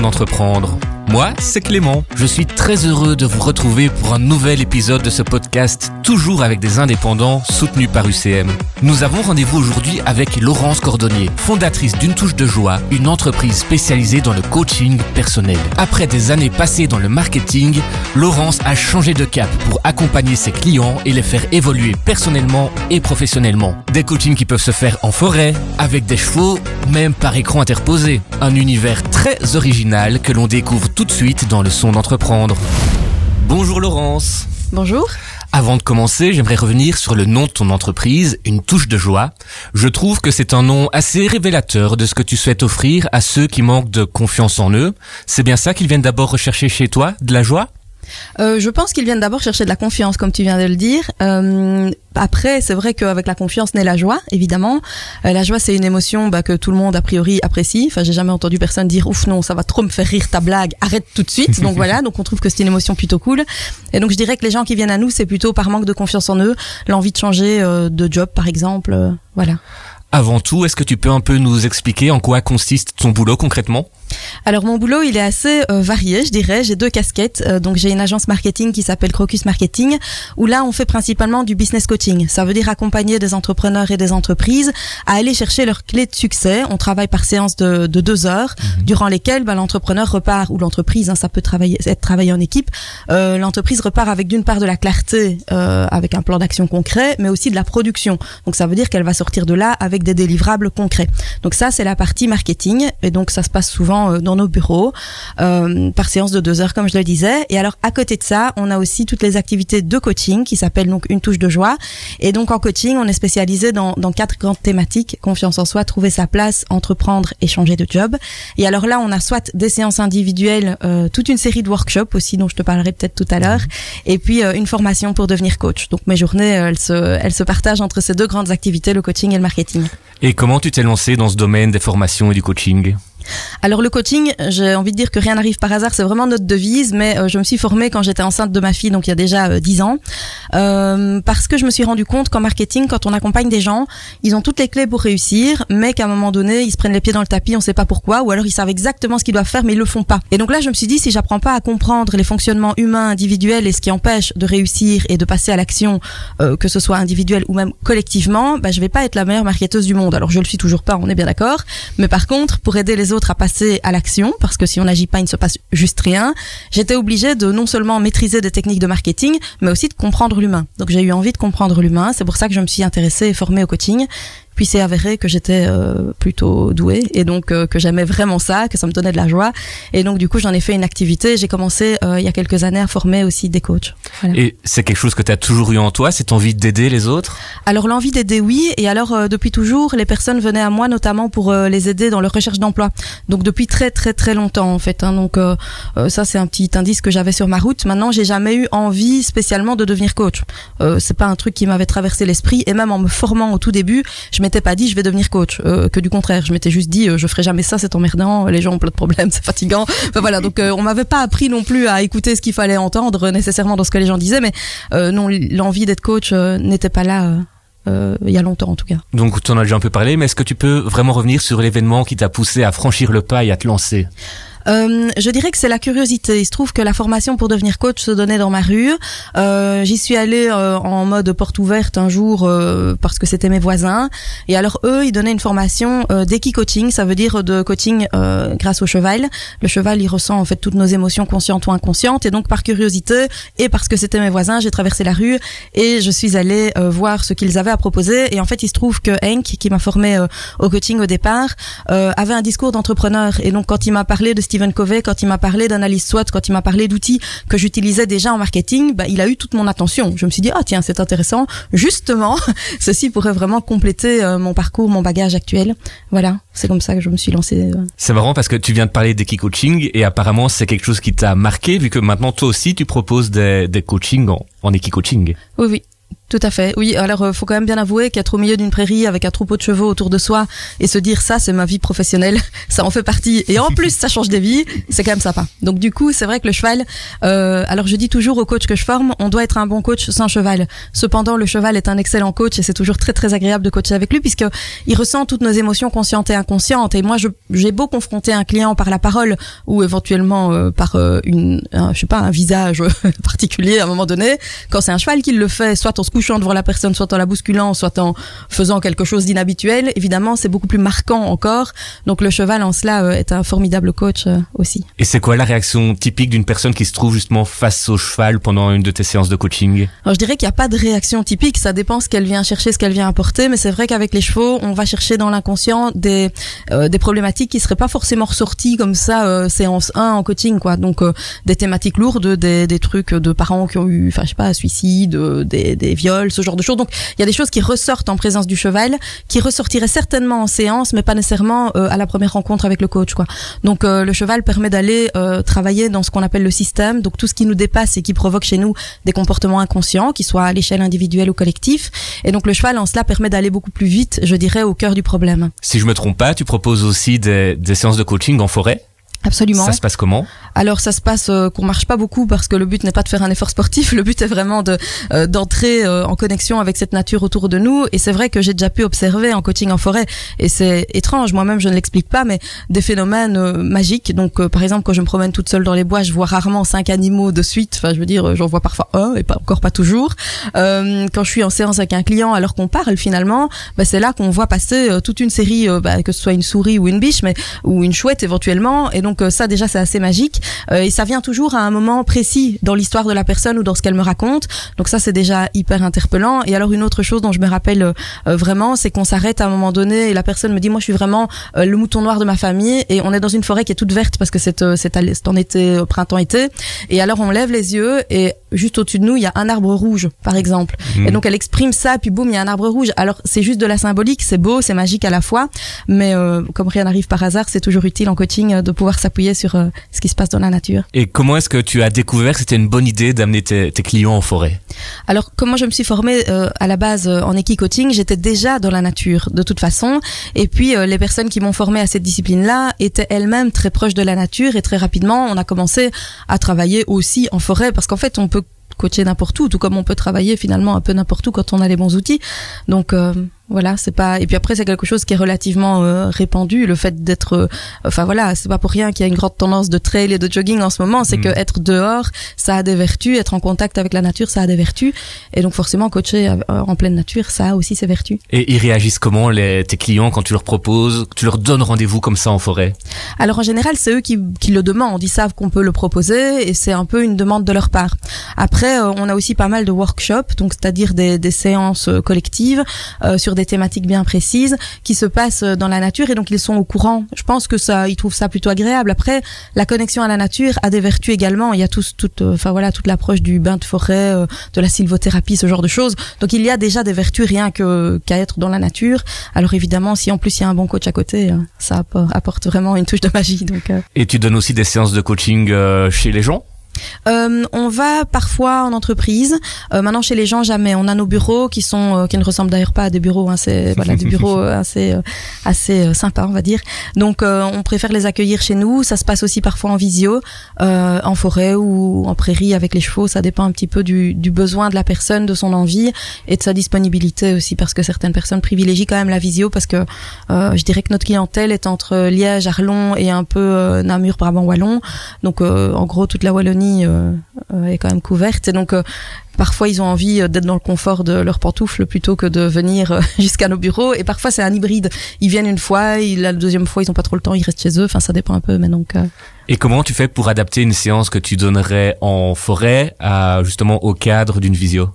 d'entreprendre. Moi, c'est Clément. Je suis très heureux de vous retrouver pour un nouvel épisode de ce podcast, toujours avec des indépendants soutenus par UCM. Nous avons rendez-vous aujourd'hui avec Laurence Cordonnier, fondatrice d'une touche de joie, une entreprise spécialisée dans le coaching personnel. Après des années passées dans le marketing, Laurence a changé de cap pour accompagner ses clients et les faire évoluer personnellement et professionnellement. Des coachings qui peuvent se faire en forêt, avec des chevaux, même par écran interposé. Un univers très original que l'on découvre tout de suite dans le son d'entreprendre. Bonjour Laurence. Bonjour. Avant de commencer, j'aimerais revenir sur le nom de ton entreprise, Une touche de joie. Je trouve que c'est un nom assez révélateur de ce que tu souhaites offrir à ceux qui manquent de confiance en eux. C'est bien ça qu'ils viennent d'abord rechercher chez toi, de la joie? Euh, je pense qu'ils viennent d'abord chercher de la confiance, comme tu viens de le dire. Euh, après, c'est vrai qu'avec la confiance naît la joie, évidemment. Euh, la joie, c'est une émotion bah, que tout le monde a priori apprécie. Enfin, j'ai jamais entendu personne dire ouf non, ça va trop me faire rire ta blague, arrête tout de suite. Donc voilà, donc on trouve que c'est une émotion plutôt cool. Et donc je dirais que les gens qui viennent à nous, c'est plutôt par manque de confiance en eux, l'envie de changer de job, par exemple. voilà. Avant tout, est-ce que tu peux un peu nous expliquer en quoi consiste ton boulot concrètement? Alors mon boulot, il est assez euh, varié, je dirais. J'ai deux casquettes. Euh, donc j'ai une agence marketing qui s'appelle Crocus Marketing, où là on fait principalement du business coaching. Ça veut dire accompagner des entrepreneurs et des entreprises à aller chercher leurs clés de succès. On travaille par séance de, de deux heures, mhm. durant lesquelles ben, l'entrepreneur repart ou l'entreprise, hein, ça peut travailler, être travaillé en équipe. Euh, l'entreprise repart avec d'une part de la clarté, euh, avec un plan d'action concret, mais aussi de la production. Donc ça veut dire qu'elle va sortir de là avec des délivrables concrets. Donc ça c'est la partie marketing, et donc ça se passe souvent euh, dans nos bureaux euh, par séance de deux heures, comme je le disais. Et alors à côté de ça, on a aussi toutes les activités de coaching qui s'appellent donc une touche de joie. Et donc en coaching, on est spécialisé dans, dans quatre grandes thématiques confiance en soi, trouver sa place, entreprendre et changer de job. Et alors là, on a soit des séances individuelles, euh, toute une série de workshops aussi dont je te parlerai peut-être tout à l'heure, et puis une formation pour devenir coach. Donc mes journées, elles se, elles se partagent entre ces deux grandes activités, le coaching et le marketing. Et comment tu t'es lancé dans ce domaine des formations et du coaching? Alors le coaching, j'ai envie de dire que rien n'arrive par hasard, c'est vraiment notre devise, mais euh, je me suis formée quand j'étais enceinte de ma fille, donc il y a déjà euh, dix ans, euh, parce que je me suis rendu compte qu'en marketing, quand on accompagne des gens, ils ont toutes les clés pour réussir, mais qu'à un moment donné, ils se prennent les pieds dans le tapis, on sait pas pourquoi, ou alors ils savent exactement ce qu'ils doivent faire, mais ils le font pas. Et donc là, je me suis dit, si j'apprends pas à comprendre les fonctionnements humains, individuels et ce qui empêche de réussir et de passer à l'action, que ce soit individuel ou même collectivement, bah, je vais pas être la meilleure marketeuse du monde. Alors je le suis toujours pas, on est bien d'accord, mais par contre, pour aider les à passer à l'action, parce que si on n'agit pas, il ne se passe juste rien, j'étais obligée de non seulement maîtriser des techniques de marketing, mais aussi de comprendre l'humain. Donc j'ai eu envie de comprendre l'humain, c'est pour ça que je me suis intéressée et formée au coaching. Puis c'est avéré que j'étais euh, plutôt douée et donc euh, que j'aimais vraiment ça, que ça me donnait de la joie. Et donc du coup, j'en ai fait une activité. J'ai commencé euh, il y a quelques années à former aussi des coachs. Et c'est quelque chose que tu as toujours eu en toi, cette envie d'aider les autres? Alors l'envie d'aider, oui. Et alors depuis toujours, les personnes venaient à moi notamment pour les aider dans leur recherche d'emploi. Donc depuis très très très longtemps en fait. Hein. Donc ça c'est un petit indice que j'avais sur ma route. Maintenant, j'ai jamais eu envie spécialement de devenir coach. c'est pas un truc qui m'avait traversé l'esprit. Et même en me formant au tout début, je je m'étais pas dit je vais devenir coach, euh, que du contraire, je m'étais juste dit euh, je ferai jamais ça, c'est emmerdant, les gens ont plein de problèmes, c'est fatigant. Enfin, voilà, donc euh, on m'avait pas appris non plus à écouter ce qu'il fallait entendre nécessairement dans ce que les gens disaient, mais non, l'envie d'être coach n'était pas là. il y a longtemps en tout cas. Donc tu en as déjà un peu parlé, mais est-ce que tu peux vraiment revenir sur l'événement qui t'a poussé à franchir le pas et à te lancer? Euh, je dirais que c'est la curiosité. Il se trouve que la formation pour devenir coach se donnait dans ma rue. Euh, J'y suis allée euh, en mode porte ouverte un jour parce que c'était mes voisins. Et alors eux, ils donnaient une formation d'équi-coaching, ça veut dire de coaching grâce au cheval. Le cheval, il ressent en fait toutes nos émotions conscientes ou inconscientes. Et donc par curiosité et parce que c'était mes voisins, j'ai traversé la rue et je suis allée voir ce qu'ils avaient à proposer. Et en fait, il se trouve que Henk, qui m'a formé au coaching au départ, avait un discours d'entrepreneur. Et donc quand il m'a parlé de Stephen Covey, quand il m'a parlé d'analyse SWOT, quand il m'a parlé d'outils que j'utilisais déjà en marketing, bah, il a eu toute mon attention. Je me suis dit, ah tiens, c'est intéressant. Justement, ceci pourrait vraiment compléter euh, mon parcours, mon bagage actuel. Voilà, c'est comme ça que je me suis lancée. Euh. C'est marrant parce que tu viens de parler d'équi-coaching et apparemment c'est quelque chose qui t'a marqué vu que maintenant toi aussi tu proposes des, des coachings en, en équi-coaching. Oui, oui Tout à fait. Oui, alors euh, faut quand même bien avouer qu'être au milieu d'une prairie avec un troupeau de chevaux autour de soi et se dire ça c'est ma vie professionnelle, ça en fait partie et en plus ça change des vies, c'est quand même sympa. Donc du coup, c'est vrai que le cheval euh, alors je dis toujours aux coachs que je forme, on doit être un bon coach sans cheval. Cependant, le cheval est un excellent coach et c'est toujours très très agréable de coacher avec lui puisque il ressent toutes nos émotions conscientes et inconscientes et moi j'ai beau confronter un client par la parole ou éventuellement euh, par euh, une je sais pas un visage particulier à un moment donné, quand c'est un cheval qui le fait, soit on se couchant devant la personne, soit en la bousculant, soit en faisant quelque chose d'inhabituel, évidemment, c'est beaucoup plus marquant encore. Donc le cheval en cela euh, est un formidable coach euh, aussi. Et c'est quoi la réaction typique d'une personne qui se trouve justement face au cheval pendant une de tes séances de coaching? Alors je dirais qu'il n'y a pas de réaction typique, ça dépend ce qu'elle vient chercher, ce qu'elle vient apporter, mais c'est vrai qu'avec les chevaux, on va chercher dans l'inconscient des euh, des problématiques qui seraient pas forcément ressorties comme ça séance 1 en coaching quoi. Donc des thématiques lourdes, des, des trucs de parents qui ont eu enfin je sais pas suicide, des, des viols, ce genre de choses. Donc il y a des choses qui ressortent en présence du cheval, qui ressortiraient certainement en séance, mais pas nécessairement euh, à la première rencontre avec le coach. Quoi. Donc euh, le cheval permet d'aller euh, travailler dans ce qu'on appelle le système, donc tout ce qui nous dépasse et qui provoque chez nous des comportements inconscients, qui soient à l'échelle individuelle ou collective. Et donc le cheval en cela permet d'aller beaucoup plus vite, je dirais, au cœur du problème. Si je me trompe pas, tu proposes aussi des, des séances de coaching en forêt? Absolument. Ça se passe comment? Alors ça se passe euh, qu'on marche pas beaucoup parce que le but n'est pas de faire un effort sportif, le but est vraiment de euh, d'entrer euh, en connexion avec cette nature autour de nous. Et c'est vrai que j'ai déjà pu observer en coaching en forêt et c'est étrange, moi-même je ne l'explique pas mais des phénomènes magiques. Donc par exemple quand je me promène toute seule dans les bois, je vois rarement cinq animaux de suite, enfin je veux dire j'en vois parfois un et pas encore pas toujours. quand je suis en séance avec un client alors qu'on parle finalement, bah, c'est là qu'on voit passer toute une série bah, que ce soit une souris ou une biche mais ou une chouette éventuellement. Et donc euh, ça déjà c'est assez magique. euh, et ça vient toujours à un moment précis dans l'histoire de la personne ou dans ce qu'elle me raconte. Donc ça c'est déjà hyper interpellant. Et alors une autre chose dont je me rappelle euh, vraiment, c'est qu'on s'arrête à un moment donné et la personne me dit moi je suis vraiment le mouton noir de ma famille et on est dans une forêt qui est toute verte parce que c'est en été printemps été et alors on lève les yeux et juste au-dessus de nous il y a un arbre rouge par exemple. Et mmh. donc elle exprime ça puis boum il y a un arbre rouge. Alors c'est juste de la symbolique, c'est beau, c'est magique à la fois, mais comme rien n'arrive par hasard, c'est toujours utile en coaching de pouvoir s'appuyer sur euh, ce qui se passe dans la nature. Et comment est-ce que tu as découvert que c'était une bonne idée d'amener tes, clients en forêt? Alors, comment je me suis formée euh, à la base euh, en équi-coaching, j'étais déjà dans la nature de toute façon. Et puis, les personnes qui m'ont formée à cette discipline-là étaient elles-mêmes très proches de la nature et très rapidement, on a commencé à travailler aussi en forêt parce qu'en fait, on peut coacher n'importe où, tout comme on peut travailler finalement un peu n'importe où quand on a les bons outils. Donc voilà, c'est pas. Et puis après, c'est quelque chose qui est relativement euh, répandu. Le fait d'être, euh, enfin voilà, c'est pas pour rien qu'il y a une grande tendance de trail et de jogging en ce moment. C'est mm. que être dehors, ça a des vertus. Être en contact avec la nature, ça a des vertus. Et donc forcément, coacher euh, en pleine nature, ça a aussi ses vertus. Et ils réagissent comment les tes clients quand tu leur proposes, tu leur donnes rendez-vous comme ça en forêt? Alors en général, c'est eux qui, qui le demandent. Ils savent qu'on peut le proposer et c'est un peu une demande de leur part. Après, on a aussi pas mal de workshops, donc c'est-à-dire des, des séances collectives sur des thématiques bien précises qui se passent dans la nature et donc ils sont au courant. Je pense que ça, ils trouvent ça plutôt agréable. Après, la connexion à la nature a des vertus également. Il y a tout, toute, euh, enfin voilà, toute l'approche du bain de forêt, euh, de la sylvothérapie, ce genre de choses. Donc il y a déjà des vertus rien que qu'à être dans la nature. Alors évidemment, si en plus il y a un bon coach à côté, euh, ça apporte vraiment une touche de magie. Donc. Et tu donnes aussi des séances de coaching chez les gens? Euh, on va parfois en entreprise. Euh, maintenant chez les gens jamais. On a nos bureaux qui sont euh, qui ne ressemblent d'ailleurs pas à des bureaux. Hein, c'est voilà des bureaux assez assez sympas on va dire. Donc on préfère les accueillir chez nous. Ça se passe aussi parfois en visio, en forêt ou en prairie avec les chevaux. Ça dépend un petit peu du, du besoin de la personne, de son envie et de sa disponibilité aussi parce que certaines personnes privilégient quand même la visio parce que je dirais que notre clientèle est entre Liège, Arlon et un peu Namur, Brabant, Wallon. Donc en gros toute la Wallonie euh, euh, est quand même couverte. Et donc, euh, parfois, ils ont envie d'être dans le confort de leurs pantoufles plutôt que de venir jusqu'à nos bureaux. Et parfois, c'est un hybride. Ils viennent une fois, la deuxième fois, ils ont pas trop le temps, ils restent chez eux. Enfin, ça dépend un peu. Mais donc. Et comment tu fais pour adapter une séance que tu donnerais en forêt à justement au cadre d'une visio?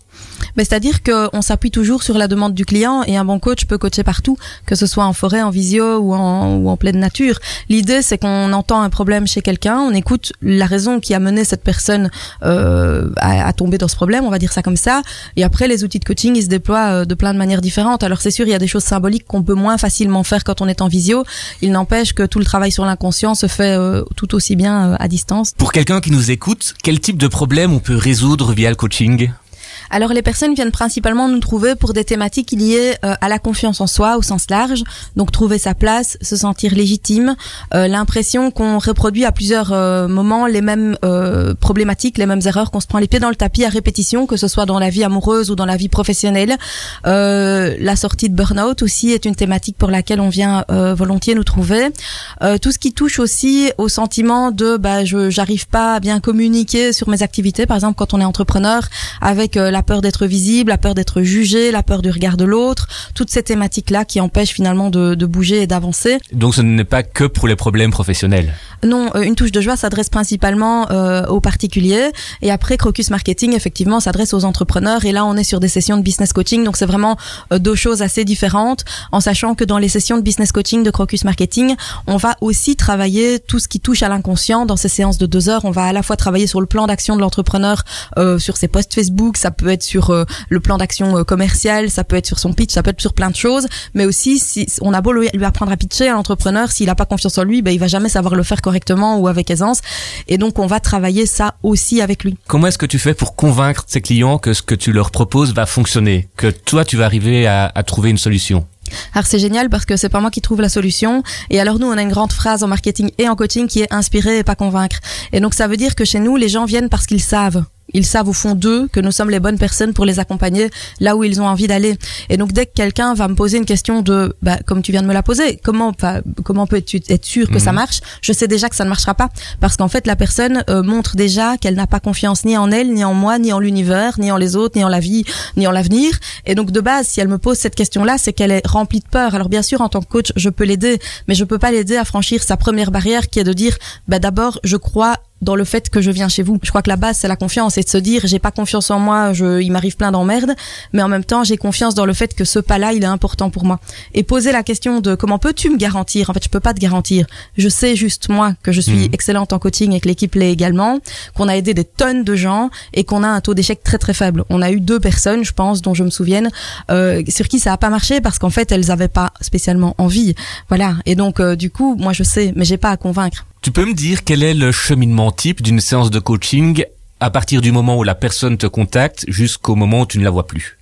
Mais c'est-à-dire qu'on s'appuie toujours sur la demande du client et un bon coach peut coacher partout, que ce soit en forêt, en visio ou en, ou en pleine nature. L'idée, c'est qu'on entend un problème chez quelqu'un, on écoute la raison qui a mené cette personne euh, à, à, tomber dans ce problème, on va dire ça comme ça. Et après, les outils de coaching, ils se déploient euh, de plein de manières différentes. Alors c'est sûr, il y a des choses symboliques qu'on peut moins facilement faire quand on est en visio. Il n'empêche que tout le travail sur l'inconscient se fait euh, tout aussi bien euh, à distance. Pour quelqu'un qui nous écoute, quel type de problème on peut résoudre via le coaching? Alors les personnes viennent principalement nous trouver pour des thématiques liées euh, à la confiance en soi au sens large, donc trouver sa place, se sentir légitime, euh, l'impression qu'on reproduit à plusieurs euh, moments les mêmes problématiques, les mêmes erreurs, qu'on se prend les pieds dans le tapis à répétition, que ce soit dans la vie amoureuse ou dans la vie professionnelle. la sortie de burn-out aussi est une thématique pour laquelle on vient volontiers nous trouver. tout ce qui touche aussi au sentiment de bah je j'arrive pas à bien communiquer sur mes activités, par exemple quand on est entrepreneur avec peur d'être visible, la peur d'être jugé, la peur du regard de l'autre, toutes ces thématiques-là qui empêchent finalement de, de bouger et d'avancer. Donc ce n'est pas que pour les problèmes professionnels. Non, euh, une touche de joie s'adresse principalement euh, aux particuliers. Et après Crocus Marketing effectivement s'adresse aux entrepreneurs. Et là on est sur des sessions de business coaching. Donc c'est vraiment euh, deux choses assez différentes. En sachant que dans les sessions de business coaching de Crocus Marketing on va aussi travailler tout ce qui touche à l'inconscient. Dans ces séances de deux heures on va à la fois travailler sur le plan d'action de l'entrepreneur sur ses posts Facebook ça peut être sur euh, le plan d'action euh, commercial, ça peut être sur son pitch, ça peut être sur plein de choses, mais aussi si on a beau lui, apprendre à pitcher à l'entrepreneur, s'il n'a pas confiance en lui, ben il va jamais savoir le faire correctement ou avec aisance, et donc on va travailler ça aussi avec lui. Comment est-ce que tu fais pour convaincre tes clients que ce que tu leur proposes va fonctionner, que toi tu vas arriver à, à trouver une solution? Alors c'est génial parce que c'est pas moi qui trouve la solution. Et alors nous, on a une grande phrase en marketing et en coaching qui est inspirer et pas convaincre. Et donc ça veut dire que chez nous, les gens viennent parce qu'ils savent ils savent au fond d'eux que nous sommes les bonnes personnes pour les accompagner là où ils ont envie d'aller. Et donc dès que quelqu'un va me poser une question de, bah, comme tu viens de me la poser, comment, comment peux-tu être sûr que ça mhm. marche? Je sais déjà que ça ne marchera pas parce qu'en fait la personne euh, montre déjà qu'elle n'a pas confiance ni en elle, ni en moi, ni en l'univers, ni en les autres, ni en la vie, ni en l'avenir. Et donc de base, si elle me pose cette question-là, c'est qu'elle est remplie de peur. Alors bien sûr, en tant que coach, je peux l'aider, mais je peux pas l'aider à franchir sa première barrière qui est de dire, bah d'abord, je crois dans le fait que je viens chez vous. Je crois que la base c'est la confiance et de se dire j'ai pas confiance en moi, je, il m'arrive plein d'emmerdes, mais en même temps j'ai confiance dans le fait que ce pas-là il est important pour moi. Et poser la question de comment peux-tu me garantir? En fait je peux pas te garantir. Je sais juste moi que je suis mmh. excellente en coaching et que l'équipe l'est également, qu'on a aidé des tonnes de gens et qu'on a un taux d'échec très très faible. On a eu deux personnes, je pense, dont je me souvienne, euh, sur qui ça a pas marché parce qu'en fait elles avaient pas spécialement envie. Voilà. Et donc euh, du coup moi je sais, mais j'ai pas à convaincre. Tu peux me dire quel est le cheminement type d'une séance de coaching à partir du moment où la personne te contacte jusqu'au moment où tu ne la vois plus?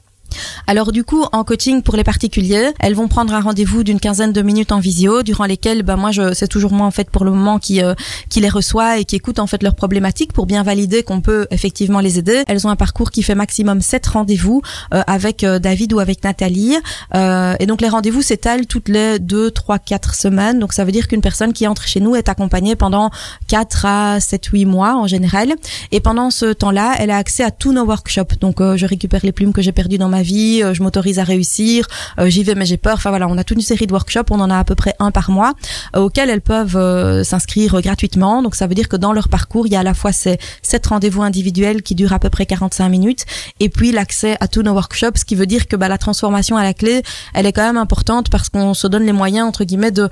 Alors du coup, en coaching pour les particuliers, elles vont prendre un rendez-vous d'une quinzaine de minutes en visio, durant lesquelles, ben moi, je, c'est toujours moi en fait pour le moment qui euh, qui les reçoit et qui écoute en fait leurs problématiques pour bien valider qu'on peut effectivement les aider. Elles ont un parcours qui fait maximum sept rendez-vous euh, avec euh, David ou avec Nathalie, et donc les rendez-vous s'étalent toutes les deux, trois, quatre semaines. Donc ça veut dire qu'une personne qui entre chez nous est accompagnée pendant 4 à 7, 8 mois en général, et pendant ce temps-là, elle a accès à tous nos workshops. Donc je récupère les plumes que j'ai perdues dans ma vie, euh, je m'autorise à réussir, euh, j'y vais mais j'ai peur. Enfin voilà, on a toute une série de workshops, on en a à peu près un par mois, euh, auxquels elles peuvent s'inscrire gratuitement. Donc ça veut dire que dans leur parcours, il y a à la fois ces sept rendez-vous individuels qui durent à peu près 45 minutes, et puis l'accès à tous nos workshops, ce qui veut dire que bah, la transformation à la clé, elle est quand même importante parce qu'on se donne les moyens entre guillemets de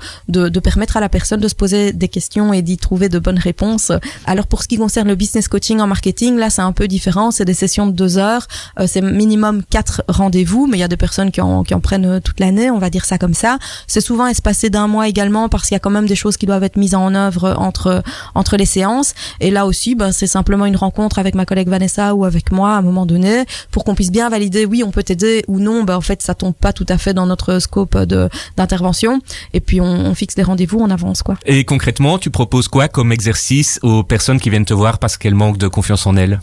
permettre à la personne de se poser des questions et d'y trouver de bonnes réponses. Alors pour ce qui concerne le business coaching en marketing, là c'est un peu différent, c'est des sessions de deux heures, c'est minimum quatre rendez-vous, mais il y a des personnes qui en, qui en prennent euh, toute l'année, on va dire ça comme ça. C'est souvent espacé d'un mois également parce qu'il y a quand même des choses qui doivent être mises en œuvre entre entre les séances. Et là aussi, ben, c'est simplement une rencontre avec ma collègue Vanessa ou avec moi à un moment donné pour qu'on puisse bien valider, oui, on peut t'aider ou non. Ben, en fait, ça tombe pas tout à fait dans notre scope d'intervention. Et puis on, on fixe des rendez-vous, on avance quoi. Et concrètement, tu proposes quoi comme exercice aux personnes qui viennent te voir parce qu'elles manquent de confiance en elles?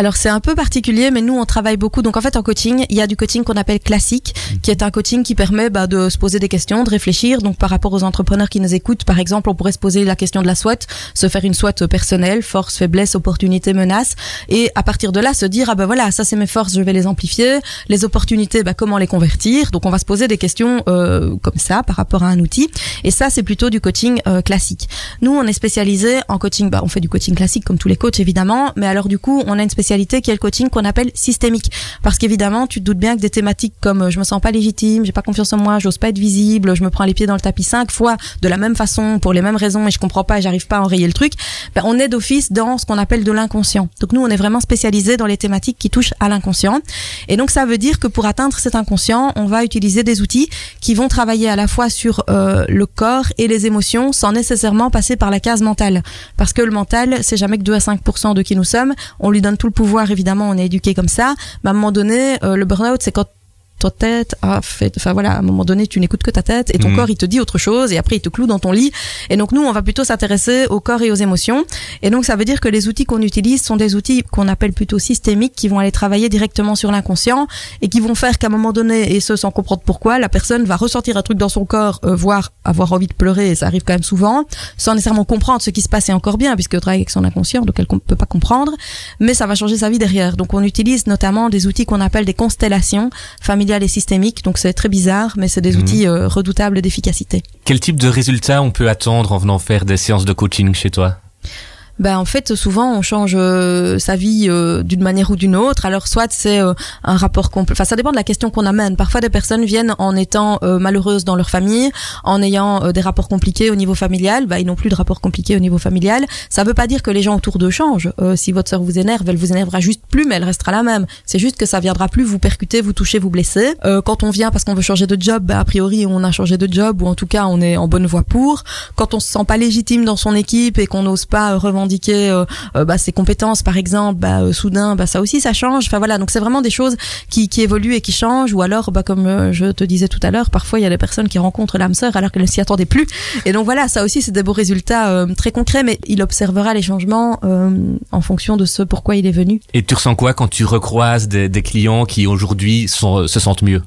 Alors c'est un peu particulier, mais nous on travaille beaucoup. Donc en fait en coaching, il y a du coaching qu'on appelle classique, qui est un coaching qui permet bah, de se poser des questions, de réfléchir. Donc par rapport aux entrepreneurs qui nous écoutent, par exemple, on pourrait se poser la question de la SWOT, se faire une SWOT personnelle, force, faiblesse, opportunité, menace, et à partir de là se dire ah ben voilà ça c'est mes forces, je vais les amplifier. Les opportunités, bah, comment les convertir? Donc on va se poser des questions euh, comme ça par rapport à un outil. Et ça c'est plutôt du coaching euh, classique. Nous on est spécialisé en coaching, bah on fait du coaching classique comme tous les coachs évidemment, mais alors du coup on a une spécialité qui est le coaching qu'on appelle systémique. Parce qu'évidemment, tu te doutes bien que des thématiques comme euh, je me sens pas légitime, j'ai pas confiance en moi, j'ose pas être visible, je me prends les pieds dans le tapis cinq fois de la même façon pour les mêmes raisons et je comprends pas j'arrive pas à enrayer le truc, ben, on est d'office dans ce qu'on appelle de l'inconscient. Donc nous, on est vraiment spécialisé dans les thématiques qui touchent à l'inconscient. Et donc ça veut dire que pour atteindre cet inconscient, on va utiliser des outils qui vont travailler à la fois sur euh, le corps et les émotions sans nécessairement passer par la case mentale. Parce que le mental, c'est jamais que 2 à 5% de qui nous sommes. On lui donne tout le pouvoir, évidemment, on est éduqué comme ça. Mais à un moment donné, euh, le burn-out, c'est quand ta tête a fait, enfin voilà, à un moment donné, tu n'écoutes que ta tête et ton Mhm. corps, il te dit autre chose et après, il te cloue dans ton lit. Et donc, nous, on va plutôt s'intéresser au corps et aux émotions. Et donc, ça veut dire que les outils qu'on utilise sont des outils qu'on appelle plutôt systémiques qui vont aller travailler directement sur l'inconscient et qui vont faire qu'à un moment donné, et ce sans comprendre pourquoi, la personne va ressentir un truc dans son corps, euh, voire avoir envie de pleurer, et ça arrive quand même souvent, sans nécessairement comprendre ce qui se passe et encore bien, puisque travaille avec son inconscient, donc elle ne peut pas comprendre, mais ça va changer sa vie derrière. Donc on utilise notamment des outils qu'on appelle des constellations familiales et systémiques, donc c'est très bizarre, mais c'est des Mhm. outils euh, redoutables d'efficacité. Quel type de résultat on peut attendre en venant faire des séances de coaching chez toi? Ben en fait souvent on change euh, sa vie euh, d'une manière ou d'une autre. Alors soit c'est euh, un rapport complet. Enfin ça dépend de la question qu'on amène. Parfois des personnes viennent en étant euh, malheureuses dans leur famille, en ayant euh, des rapports compliqués au niveau familial. Ben ils n'ont plus de rapports compliqués au niveau familial. Ça veut pas dire que les gens autour d'eux changent. Euh, si votre sœur vous énerve, elle vous énervera juste plus, mais elle restera la même. C'est juste que ça viendra plus vous percuter, vous toucher, vous blesser. Quand on vient parce qu'on veut changer de job, ben, a priori on a changé de job ou en tout cas on est en bonne voie pour. Quand on se sent pas légitime dans son équipe et qu'on n'ose pas euh, revendiquer euh, euh, bah, ses compétences par exemple, bah, euh, soudain bah, ça aussi ça change. Enfin voilà, donc c'est vraiment des choses qui, qui évoluent et qui changent. Ou alors, bah, comme je te disais tout à l'heure, parfois il y a des personnes qui rencontrent l'âme sœur alors qu'elles ne s'y attendaient plus. Et donc voilà, ça aussi c'est des beaux résultats très concrets, mais il observera les changements en fonction de ce pourquoi il est venu. Et tu ressens quoi quand tu recroises des, clients qui aujourd'hui se sentent mieux?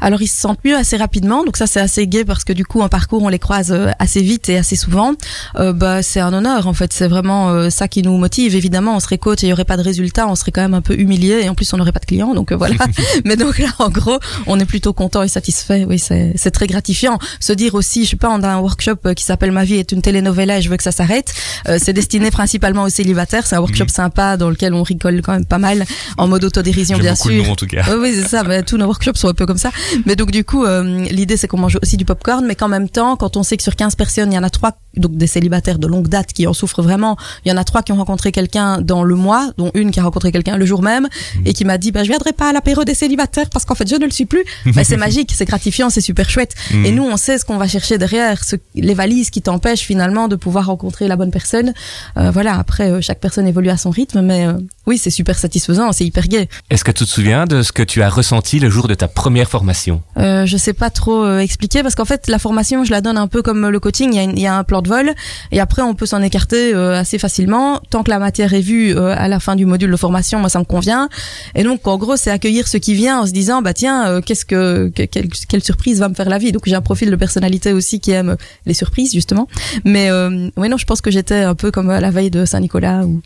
Alors ils se sentent mieux assez rapidement, donc ça c'est assez gai parce que du coup en parcours on les croise euh, assez vite et assez souvent. Euh, bah c'est un honneur en fait, c'est vraiment euh, ça qui nous motive. Évidemment on serait coach et il y aurait pas de résultat, on serait quand même un peu humilié et en plus on n'aurait pas de clients, donc euh, voilà. Mais donc là en gros on est plutôt content et satisfait. Oui c'est c'est très gratifiant. Se dire aussi, je sais pas, on a un workshop euh, qui s'appelle Ma vie est une telenovela et je veux que ça s'arrête. Euh, c'est destiné principalement aux célibataires. C'est un workshop Mhm. sympa dans lequel on rigole quand même pas mal en mode autodérision bien sûr. le nom en tout cas. Oui, oui, c'est ça. Mais tous nos workshops sont un peu comme ça. Mais donc du coup, euh, l'idée c'est qu'on mange aussi du popcorn, mais qu'en même temps, quand on sait que sur 15 personnes, il y en a trois, donc des célibataires de longue date qui en souffrent vraiment, il y en a trois qui ont rencontré quelqu'un dans le mois, dont une qui a rencontré quelqu'un le jour même et qui m'a dit, bah je viendrai pas à l'apéro des célibataires parce qu'en fait je ne le suis plus. bah, c'est magique, c'est gratifiant, c'est super chouette. Mhm. Et nous, on sait ce qu'on va chercher derrière, ce, les valises qui t'empêchent finalement de pouvoir rencontrer la bonne personne. Euh, voilà. Après, euh, chaque personne évolue à son rythme, mais euh, oui, c'est super satisfaisant, c'est hyper gai. Est-ce que tu te souviens de ce que tu as ressenti le jour de ta première formation? Euh, je sais pas trop euh, expliquer parce qu'en fait la formation je la donne un peu comme le coaching, il y a, une- il y a un plan de vol et après on peut s'en écarter euh, assez facilement tant que la matière est vue euh, à la fin du module de formation, moi ça me convient. Et donc en gros c'est accueillir ce qui vient en se disant bah tiens euh, qu'est-ce que, que- quelle, quelle surprise va me faire la vie? Donc j'ai un profil de personnalité aussi qui aime les surprises justement. Mais euh, ouais non je pense que j'étais un peu comme à la veille de Saint-Nicolas ou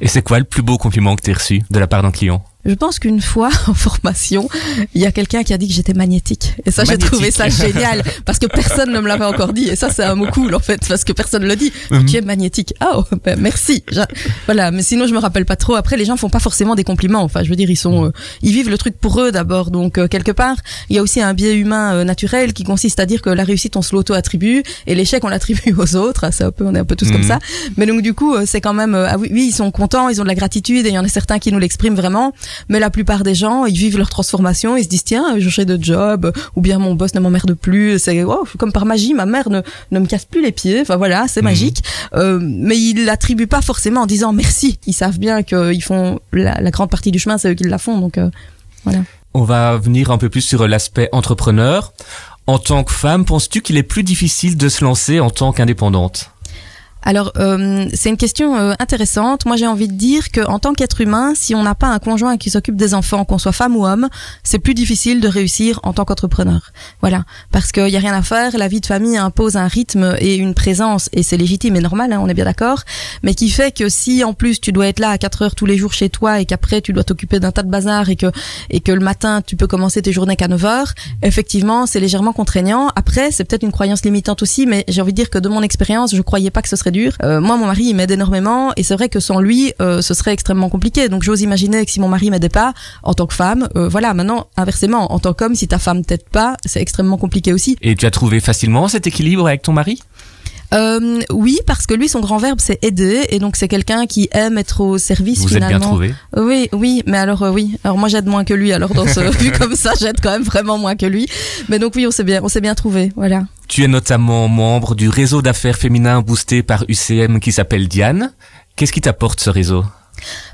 Et c'est quoi le plus beau compliment que tu as reçu de la part d'un client? Je pense qu'une fois en formation, il y a quelqu'un qui a dit que j'étais magnétique. Et ça, j'ai trouvé ça génial parce que personne ne me l'avait encore dit. Et ça, c'est un mot cool en fait parce que personne ne le dit. Mhm. Tu es magnétique. Ah, oh, ben, merci. Voilà. Mais sinon, je me rappelle pas trop. Après, les gens font pas forcément des compliments. Enfin, je veux dire, ils sont, euh, ils vivent le truc pour eux d'abord. Donc euh, quelque part, il y a aussi un biais humain euh, naturel qui consiste à dire que la réussite on se l'auto-attribue et l'échec on l'attribue aux autres. Ah, C'est un peu, on est un peu tous comme Mhm. ça. Mais donc du coup, c'est quand même, ah oui, oui, ils sont contents, ils ont de la gratitude et il y en a certains qui nous l'expriment vraiment. Mais la plupart des gens, ils vivent leur transformation, ils se disent tiens, je change de job, ou bien mon boss ne m'emmerde plus. C'est oh, comme par magie, ma mère ne, ne me casse plus les pieds. Enfin voilà, c'est Mhm. magique. Euh, mais ils l'attribuent pas forcément en disant merci. Ils savent bien qu'ils font la, la grande partie du chemin, c'est eux qui la font. Donc euh, On va venir un peu plus sur l'aspect entrepreneur. En tant que femme, penses-tu qu'il est plus difficile de se lancer en tant qu'indépendante? Alors, euh, c'est une question euh, intéressante. Moi, j'ai envie de dire que en tant qu'être humain, si on n'a pas un conjoint qui s'occupe des enfants, qu'on soit femme ou homme, c'est plus difficile de réussir en tant qu'entrepreneur. Voilà, parce qu'il y a rien à faire. La vie de famille impose un rythme et une présence, et c'est légitime et normal, hein, on est bien d'accord. Mais qui fait que si en plus tu dois être là à 4 heures tous les jours chez toi et qu'après tu dois t'occuper d'un tas de bazar et que et que le matin tu peux commencer tes journées qu'à 9 heures, effectivement, c'est légèrement contraignant. Après, c'est peut-être une croyance limitante aussi, mais j'ai envie de dire que de mon expérience, je croyais pas que ce serait dur. Euh, moi, mon mari, il m'aide énormément, et c'est vrai que sans lui, euh, ce serait extrêmement compliqué. Donc, j'ose imaginer que si mon mari m'aidait pas, en tant que femme, euh, voilà. Maintenant, inversement, en tant qu'homme, si ta femme t'aide pas, c'est extrêmement compliqué aussi. Et tu as trouvé facilement cet équilibre avec ton mari? Euh, oui, parce que lui, son grand verbe, c'est aider, et donc c'est quelqu'un qui aime être au service Vous êtes finalement. bien trouvé Oui, oui, mais alors euh, oui. Alors moi j'aide moins que lui. Alors dans ce vu comme ça, j'aide quand même vraiment moins que lui. Mais donc oui, on s'est bien, on s'est bien trouvé. Voilà. Tu es notamment membre du réseau d'affaires féminin boosté par UCM qui s'appelle Diane. Qu'est-ce qui t'apporte ce réseau?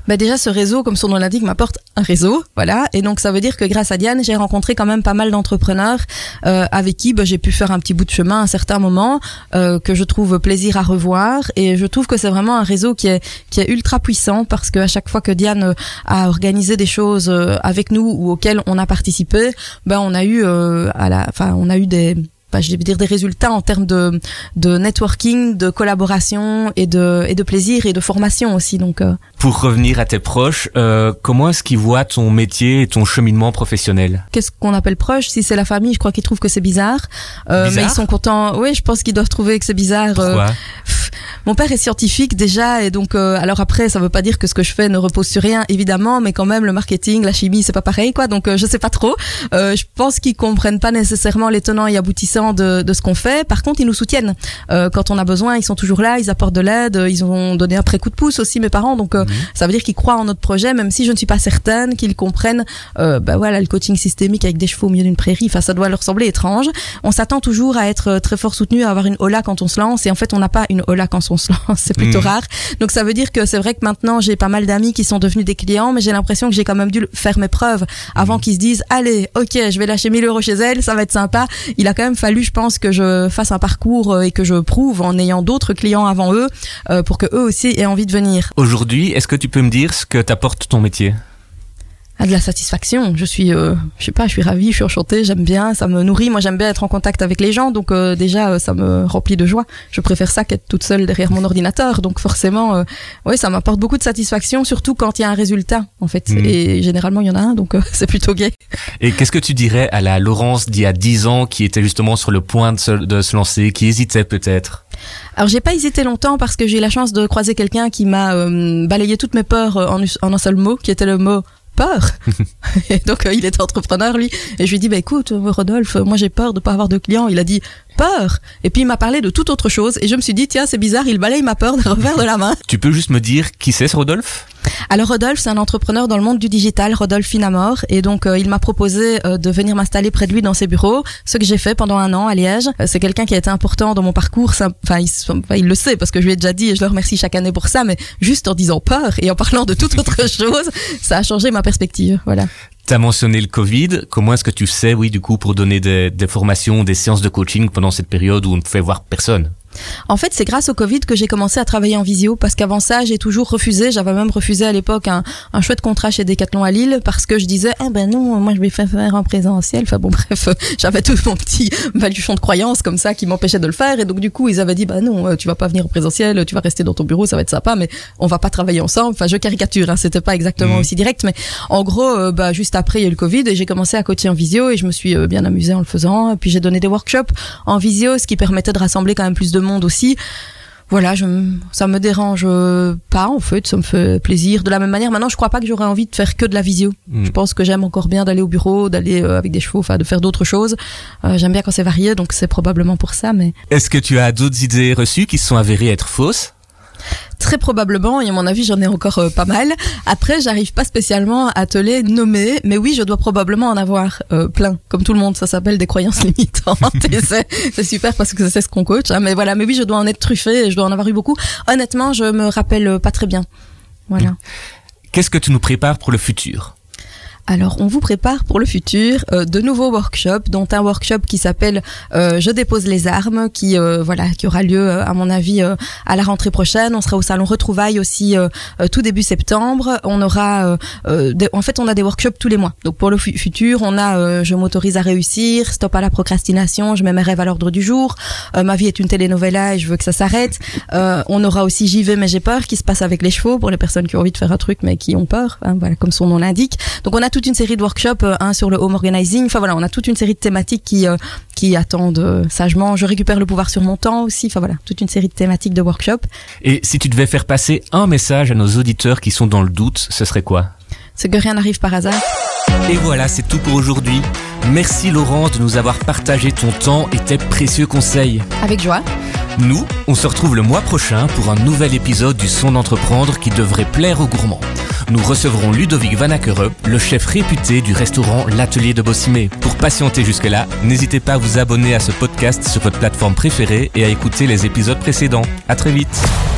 Bah déjà ce réseau, comme son nom l'indique, m'apporte un réseau, voilà. Et donc ça veut dire que grâce à Diane, j'ai rencontré quand même pas mal d'entrepreneurs euh, avec qui bah, j'ai pu faire un petit bout de chemin à un certain moment euh, que je trouve plaisir à revoir. Et je trouve que c'est vraiment un réseau qui est qui est ultra puissant parce que à chaque fois que Diane euh, a organisé des choses euh, avec nous ou auxquelles on a participé, ben on a eu euh, à la, enfin on a eu des bah, je vais dire des résultats en termes de, de networking, de collaboration et de, et de plaisir et de formation aussi. Donc, euh, Pour revenir à tes proches, euh, comment est-ce qu'ils voient ton métier et ton cheminement professionnel? Qu'est-ce qu'on appelle proche? Si c'est la famille, je crois qu'ils trouvent que c'est bizarre. Euh, Bizarre? mais ils sont contents. Oui, je pense qu'ils doivent trouver que c'est bizarre. Pourquoi? Pff, mon père est scientifique déjà, et donc alors après, ça veut pas dire que ce que je fais ne repose sur rien, évidemment, mais quand même le marketing, la chimie, c'est pas pareil, quoi. Donc je sais pas trop. Je pense qu'ils comprennent pas nécessairement les tenants et aboutissants de, de ce qu'on fait. Par contre, ils nous soutiennent Euh, quand on a besoin. Ils sont toujours là, ils apportent de l'aide. Ils ont donné un pré coup de pouce aussi mes parents, donc euh, ça veut dire qu'ils croient en notre projet, même si je ne suis pas certaine qu'ils comprennent. Euh, bah voilà, le coaching systémique avec des chevaux au milieu d'une prairie. Enfin, ça doit leur sembler étrange. On s'attend toujours à être euh, très fort soutenu, à avoir une hola quand on se lance, et en fait, on n'a pas une hola quand on se lance. C'est plutôt Mhm. rare. Donc ça veut dire que c'est vrai que maintenant j'ai pas mal d'amis qui sont devenus des clients, mais j'ai l'impression que j'ai quand même dû faire mes preuves avant qu'ils se disent allez, ok, je vais lâcher 1000 euros chez elle, ça va être sympa. Il a quand même fallu, je pense, que je fasse un parcours euh, et que je prouve en ayant d'autres clients avant eux euh, pour que eux aussi aient envie de venir. Aujourd'hui, est-ce que tu peux me dire ce que t'apporte ton métier? Ah, de la satisfaction. Je suis, euh, je sais pas, je suis ravie, je suis enchantée, j'aime bien, ça me nourrit. Moi, j'aime bien être en contact avec les gens, donc euh, déjà, euh, ça me remplit de joie. Je préfère ça qu'être toute seule derrière mon ordinateur. Donc forcément, euh, oui, ça m'apporte beaucoup de satisfaction, surtout quand il y a un résultat, en fait. Mhm. Et généralement, il y en a un, donc euh, c'est plutôt gai. Et qu'est-ce que tu dirais à la Laurence d'il y a 10 ans qui était justement sur le point de se, de se lancer, qui hésitait peut-être? Alors, j'ai pas hésité longtemps parce que j'ai eu la chance de croiser quelqu'un qui m'a euh, balayé toutes mes peurs en, en un seul mot, qui était le mot peur. et donc, euh, il était entrepreneur, lui. Et je lui ai dit, bah, écoute, euh, Rodolphe, moi, j'ai peur de pas avoir de clients. Il a dit, peur? Et puis, il m'a parlé de toute autre chose. Et je me suis dit, tiens, c'est bizarre, il balaye ma peur d'un revers de la main. Tu peux juste me dire qui c'est ce Rodolphe? Alors, Rodolphe, c'est un entrepreneur dans le monde du digital, Rodolphe Finamor. Et donc, euh, il m'a proposé euh, de venir m'installer près de lui dans ses bureaux. Ce que j'ai fait pendant un an à Liège. Euh, c'est quelqu'un qui a été important dans mon parcours. Enfin, il, il le sait parce que je lui ai déjà dit et je le remercie chaque année pour ça. Mais juste en disant peur et en parlant de toute autre chose, ça a changé ma perspective. Voilà. T'as mentionné le Covid. Comment est-ce que tu sais, oui, du coup, pour donner des, des formations, des séances de coaching pendant cette période où on ne pouvait voir personne? En fait, c'est grâce au Covid que j'ai commencé à travailler en visio parce qu'avant ça, j'ai toujours refusé. J'avais même refusé à l'époque un, un chouette contrat chez Decathlon à Lille parce que je disais, eh ben non, moi je vais faire en présentiel. Enfin bon, bref, j'avais tout mon petit baluchon de croyances comme ça qui m'empêchait de le faire. Et donc du coup, ils avaient dit, bah non, euh, tu vas pas venir en présentiel, tu vas rester dans ton bureau, ça va être sympa, mais on va pas travailler ensemble. Enfin, je caricature, hein, c'était pas exactement Mhm. aussi direct, mais en gros, euh, bah juste après, il y a eu le Covid et j'ai commencé à coacher en visio et je me suis euh, bien amusée en le faisant. Et puis j'ai donné des workshops en visio, ce qui permettait de rassembler quand même plus de monde aussi voilà, je, ça me dérange pas en fait, ça me fait plaisir. De la même manière, maintenant, je crois pas que j'aurais envie de faire que de la visio. Mm. Je pense que j'aime encore bien d'aller au bureau, d'aller euh, avec des chevaux, enfin de faire d'autres choses. Euh, j'aime bien quand c'est varié, donc c'est probablement pour ça, mais Est-ce que tu as d'autres idées reçues qui se sont avérées être fausses? Très probablement, et à mon avis, j'en ai encore euh, pas mal. Après, j'arrive pas spécialement à te les nommer, mais oui, je dois probablement en avoir euh, plein, comme tout le monde. Ça s'appelle des croyances limitantes, et c'est super parce que c'est ce qu'on coach. Hein, mais voilà, mais oui, je dois en être truffé, et je dois en avoir eu beaucoup. Honnêtement, je me rappelle pas très bien. Voilà. Qu'est-ce que tu nous prépares pour le futur? Alors, on vous prépare pour le futur euh, de nouveaux workshops, dont un workshop qui s'appelle euh, Je dépose les armes, qui euh, voilà, qui aura lieu euh, à mon avis euh, à la rentrée prochaine. On sera au salon Retrouvailles aussi euh, tout début septembre. On aura, des- en fait, on a des workshops tous les mois. Donc pour le fu- futur, on a Je m'autorise à réussir, Stop à la procrastination, Je mets mes rêves à l'ordre du jour, Ma vie est une telenovela et je veux que ça s'arrête. On aura aussi J'y vais mais j'ai peur, qui se passe avec les chevaux pour les personnes qui ont envie de faire un truc mais qui ont peur. hein, voilà, comme son nom l'indique. Donc on a toute une série de workshops, euh, un sur le home organizing. Enfin voilà, on a toute une série de thématiques qui euh, qui attendent euh, sagement. Je récupère le pouvoir sur mon temps aussi. Enfin voilà, toute une série de thématiques de workshops. Et si tu devais faire passer un message à nos auditeurs qui sont dans le doute, ce serait quoi? C'est que rien n'arrive par hasard. Et voilà, c'est tout pour aujourd'hui. Merci Laurence de nous avoir partagé ton temps et tes précieux conseils. Avec joie. Nous, on se retrouve le mois prochain pour un nouvel épisode du Son d'entreprendre qui devrait plaire aux gourmands. Nous recevrons Ludovic Van le chef réputé du restaurant L'Atelier de Bossimé. Pour patienter jusque-là, n'hésitez pas à vous abonner à ce podcast sur votre plateforme préférée et à écouter les épisodes précédents. À très vite.